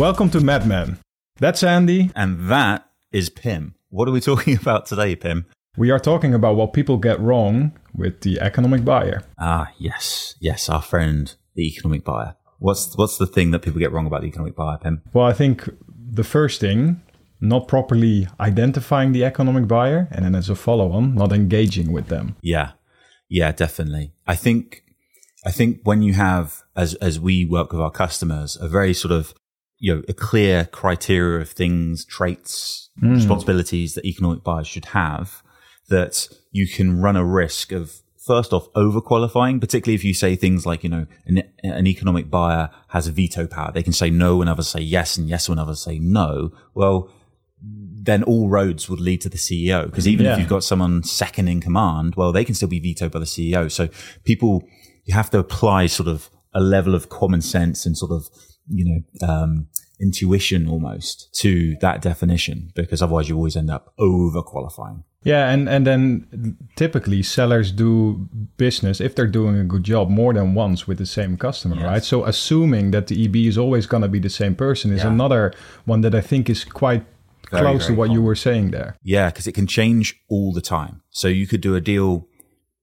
Welcome to Med Men. That's Andy. And that is Pim. What are we talking about today, Pim? We are talking about what people get wrong with the economic buyer. Ah, yes. Yes, our friend, the economic buyer. What's what's the thing that people get wrong about the economic buyer, Pim? Well, I think the first thing, not properly identifying the economic buyer, and then as a follow on, not engaging with them. Yeah. Yeah, definitely. I think I think when you have as as we work with our customers, a very sort of you know, a clear criteria of things, traits, mm. responsibilities that economic buyers should have, that you can run a risk of first off overqualifying, particularly if you say things like, you know, an, an, economic buyer has a veto power. They can say no when others say yes and yes when others say no. Well, then all roads would lead to the CEO. Because even yeah. if you've got someone second in command, well, they can still be vetoed by the CEO. So people, you have to apply sort of a level of common sense and sort of you know, um, intuition almost to that definition because otherwise you always end up over qualifying. Yeah, and, and then typically sellers do business if they're doing a good job more than once with the same customer, yes. right? So assuming that the EB is always going to be the same person is yeah. another one that I think is quite very, close very to what common. you were saying there. Yeah, because it can change all the time. So you could do a deal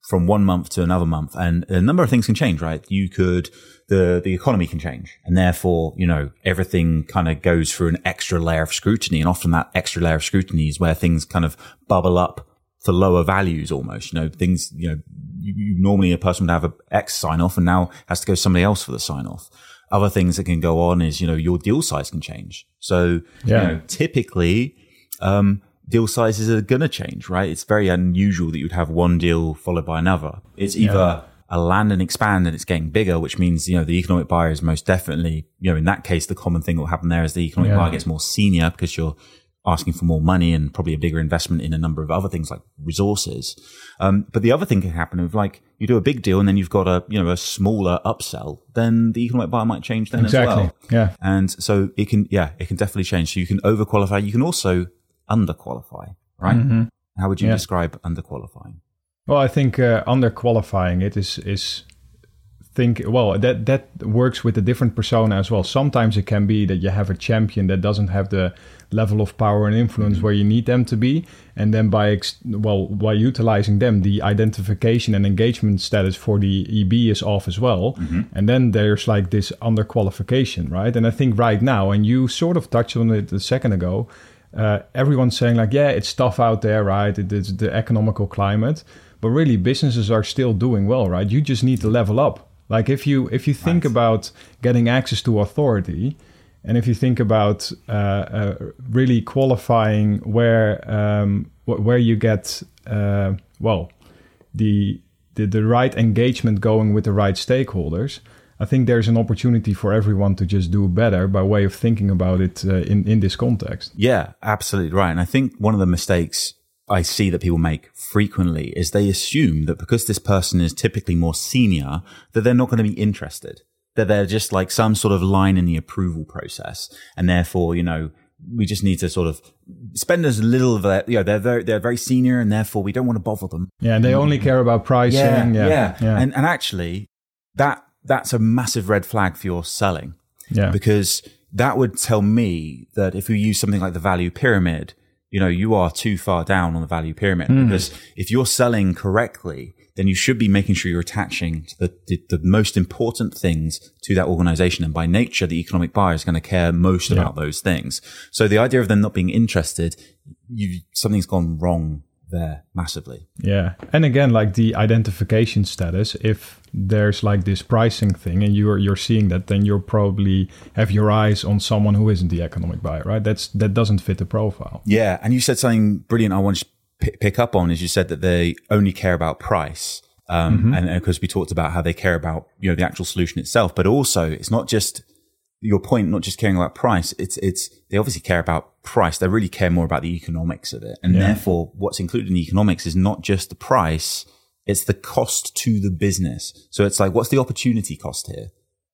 from one month to another month and a number of things can change, right? You could, the, the economy can change and therefore, you know, everything kind of goes through an extra layer of scrutiny. And often that extra layer of scrutiny is where things kind of bubble up for lower values almost, you know, things, you know, you, you normally a person would have a X sign off and now has to go somebody else for the sign off. Other things that can go on is, you know, your deal size can change. So, yeah. you know, typically, um, deal sizes are going to change, right? It's very unusual that you'd have one deal followed by another. It's either yeah. a land and expand and it's getting bigger, which means, you know, the economic buyer is most definitely, you know, in that case, the common thing that will happen there is the economic yeah. buyer gets more senior because you're asking for more money and probably a bigger investment in a number of other things like resources. Um, but the other thing can happen if like you do a big deal and then you've got a, you know, a smaller upsell, then the economic buyer might change then exactly. as well. Yeah. And so it can, yeah, it can definitely change. So you can overqualify. You can also underqualify, right? Mm-hmm. How would you yeah. describe underqualifying? Well, I think uh, underqualifying it is is think well that that works with a different persona as well. Sometimes it can be that you have a champion that doesn't have the level of power and influence mm-hmm. where you need them to be, and then by ex- well by utilizing them, the identification and engagement status for the EB is off as well, mm-hmm. and then there's like this underqualification, right? And I think right now, and you sort of touched on it a second ago uh, everyone's saying like, yeah, it's tough out there, right? It is the economical climate, but really businesses are still doing well, right? You just need to level up. Like if you if you think right. about getting access to authority, and if you think about uh, uh, really qualifying where um, where you get uh, well the, the the right engagement going with the right stakeholders, I think there's an opportunity for everyone to just do better by way of thinking about it uh, in in this context. Yeah, absolutely right. And I think one of the mistakes I see that people make frequently is they assume that because this person is typically more senior, that they're not going to be interested. That they're just like some sort of line in the approval process. And therefore, you know, we just need to sort of spend as little of that. You know, they're very, they're very senior and therefore we don't want to bother them. Yeah. And they only care about pricing. Yeah. Yeah. yeah. yeah. And, and actually that that's a massive red flag for your selling. Yeah. Because that would tell me that if you use something like the value pyramid, you know, you are too far down on the value pyramid. Mm. Because if you're selling correctly, then you should be making sure you're attaching to the, the, the, most important things to that organization. And by nature, the economic buyer is going to care most yeah. about those things. So the idea of them not being interested, you, something's gone wrong there massively. Yeah. And again, like the identification status, if there's like this pricing thing and you're you're seeing that, then you're probably have your eyes on someone who isn't the economic buyer, right? That's that doesn't fit the profile. Yeah. And you said something brilliant I want to pick up on is you said that they only care about price. Um, mm-hmm. and because we talked about how they care about, you know, the actual solution itself, but also it's not just your point, not just caring about price, it's, it's, they obviously care about price. They really care more about the economics of it. And yeah. therefore, what's included in the economics is not just the price, it's the cost to the business. So it's like, what's the opportunity cost here?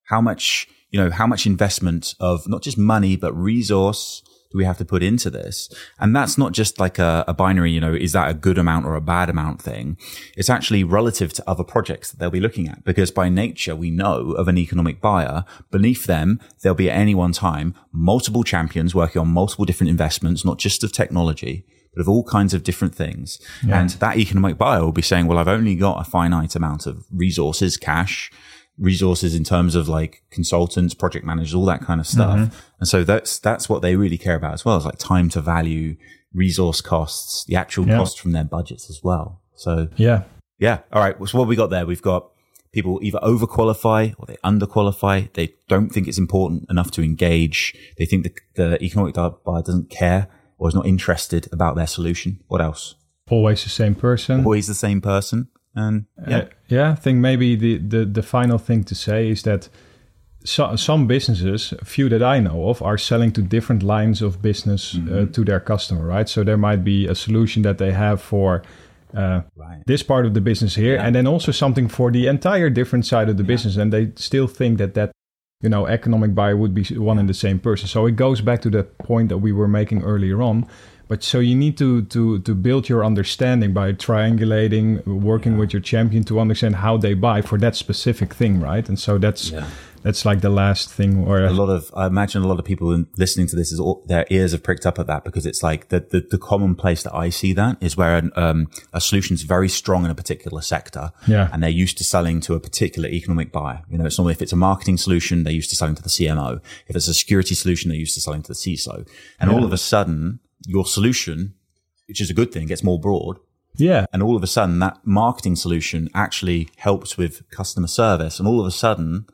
How much, you know, how much investment of not just money, but resource, do we have to put into this? And that's not just like a, a, binary, you know, is that a good amount or a bad amount thing? It's actually relative to other projects that they'll be looking at because by nature, we know of an economic buyer. Beneath them, there'll be at any one time multiple champions working on multiple different investments, not just of technology, but of all kinds of different things. Yeah. And that economic buyer will be saying, well, I've only got a finite amount of resources, cash, resources in terms of like consultants, project managers, all that kind of stuff. Mm-hmm. And so that's, that's what they really care about as well. It's like time to value, resource costs, the actual yeah. cost from their budgets as well. So yeah. Yeah. All right. So what we got there? We've got people either overqualify or they underqualify. They don't think it's important enough to engage. They think the, the economic buyer doesn't care or is not interested about their solution. What else? Always the same person. Always the same person. And yeah, uh, yeah. I think maybe the, the the final thing to say is that so, some businesses, a few that I know of, are selling to different lines of business uh, mm-hmm. uh, to their customer, right? So there might be a solution that they have for uh, right. this part of the business here, yeah. and then also something for the entire different side of the yeah. business, and they still think that that you know economic buyer would be one and the same person. So it goes back to the point that we were making earlier on but so you need to to to build your understanding by triangulating, working yeah. with your champion to understand how they buy for that specific thing, right? And so that's yeah. That's like the last thing. Or a lot of I imagine a lot of people listening to this is all, their ears have pricked up at that because it's like the the, the common place that I see that is where an, um, a solution's very strong in a particular sector, yeah, and they're used to selling to a particular economic buyer. You know, it's normally if it's a marketing solution, they're used to selling to the CMO. If it's a security solution, they're used to selling to the CISO, and yeah. all of a sudden your solution, which is a good thing, gets more broad. Yeah. And all of a sudden that marketing solution actually helps with customer service. And all of a sudden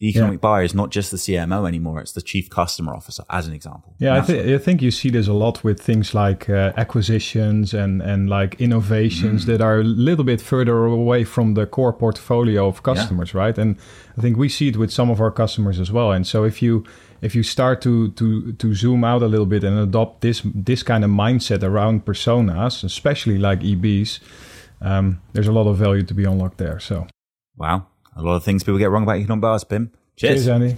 the economic yeah. buyer is not just the CMO anymore; it's the chief customer officer, as an example. Yeah, I, th- I, think you see this a lot with things like uh, acquisitions and and like innovations mm. that are a little bit further away from the core portfolio of customers, yeah. right? And I think we see it with some of our customers as well. And so if you if you start to to to zoom out a little bit and adopt this this kind of mindset around personas, especially like EBs, um, there's a lot of value to be unlocked there. So, wow, a lot of things people get wrong about economic buyers, Pim. Cheers, Cheers Andy.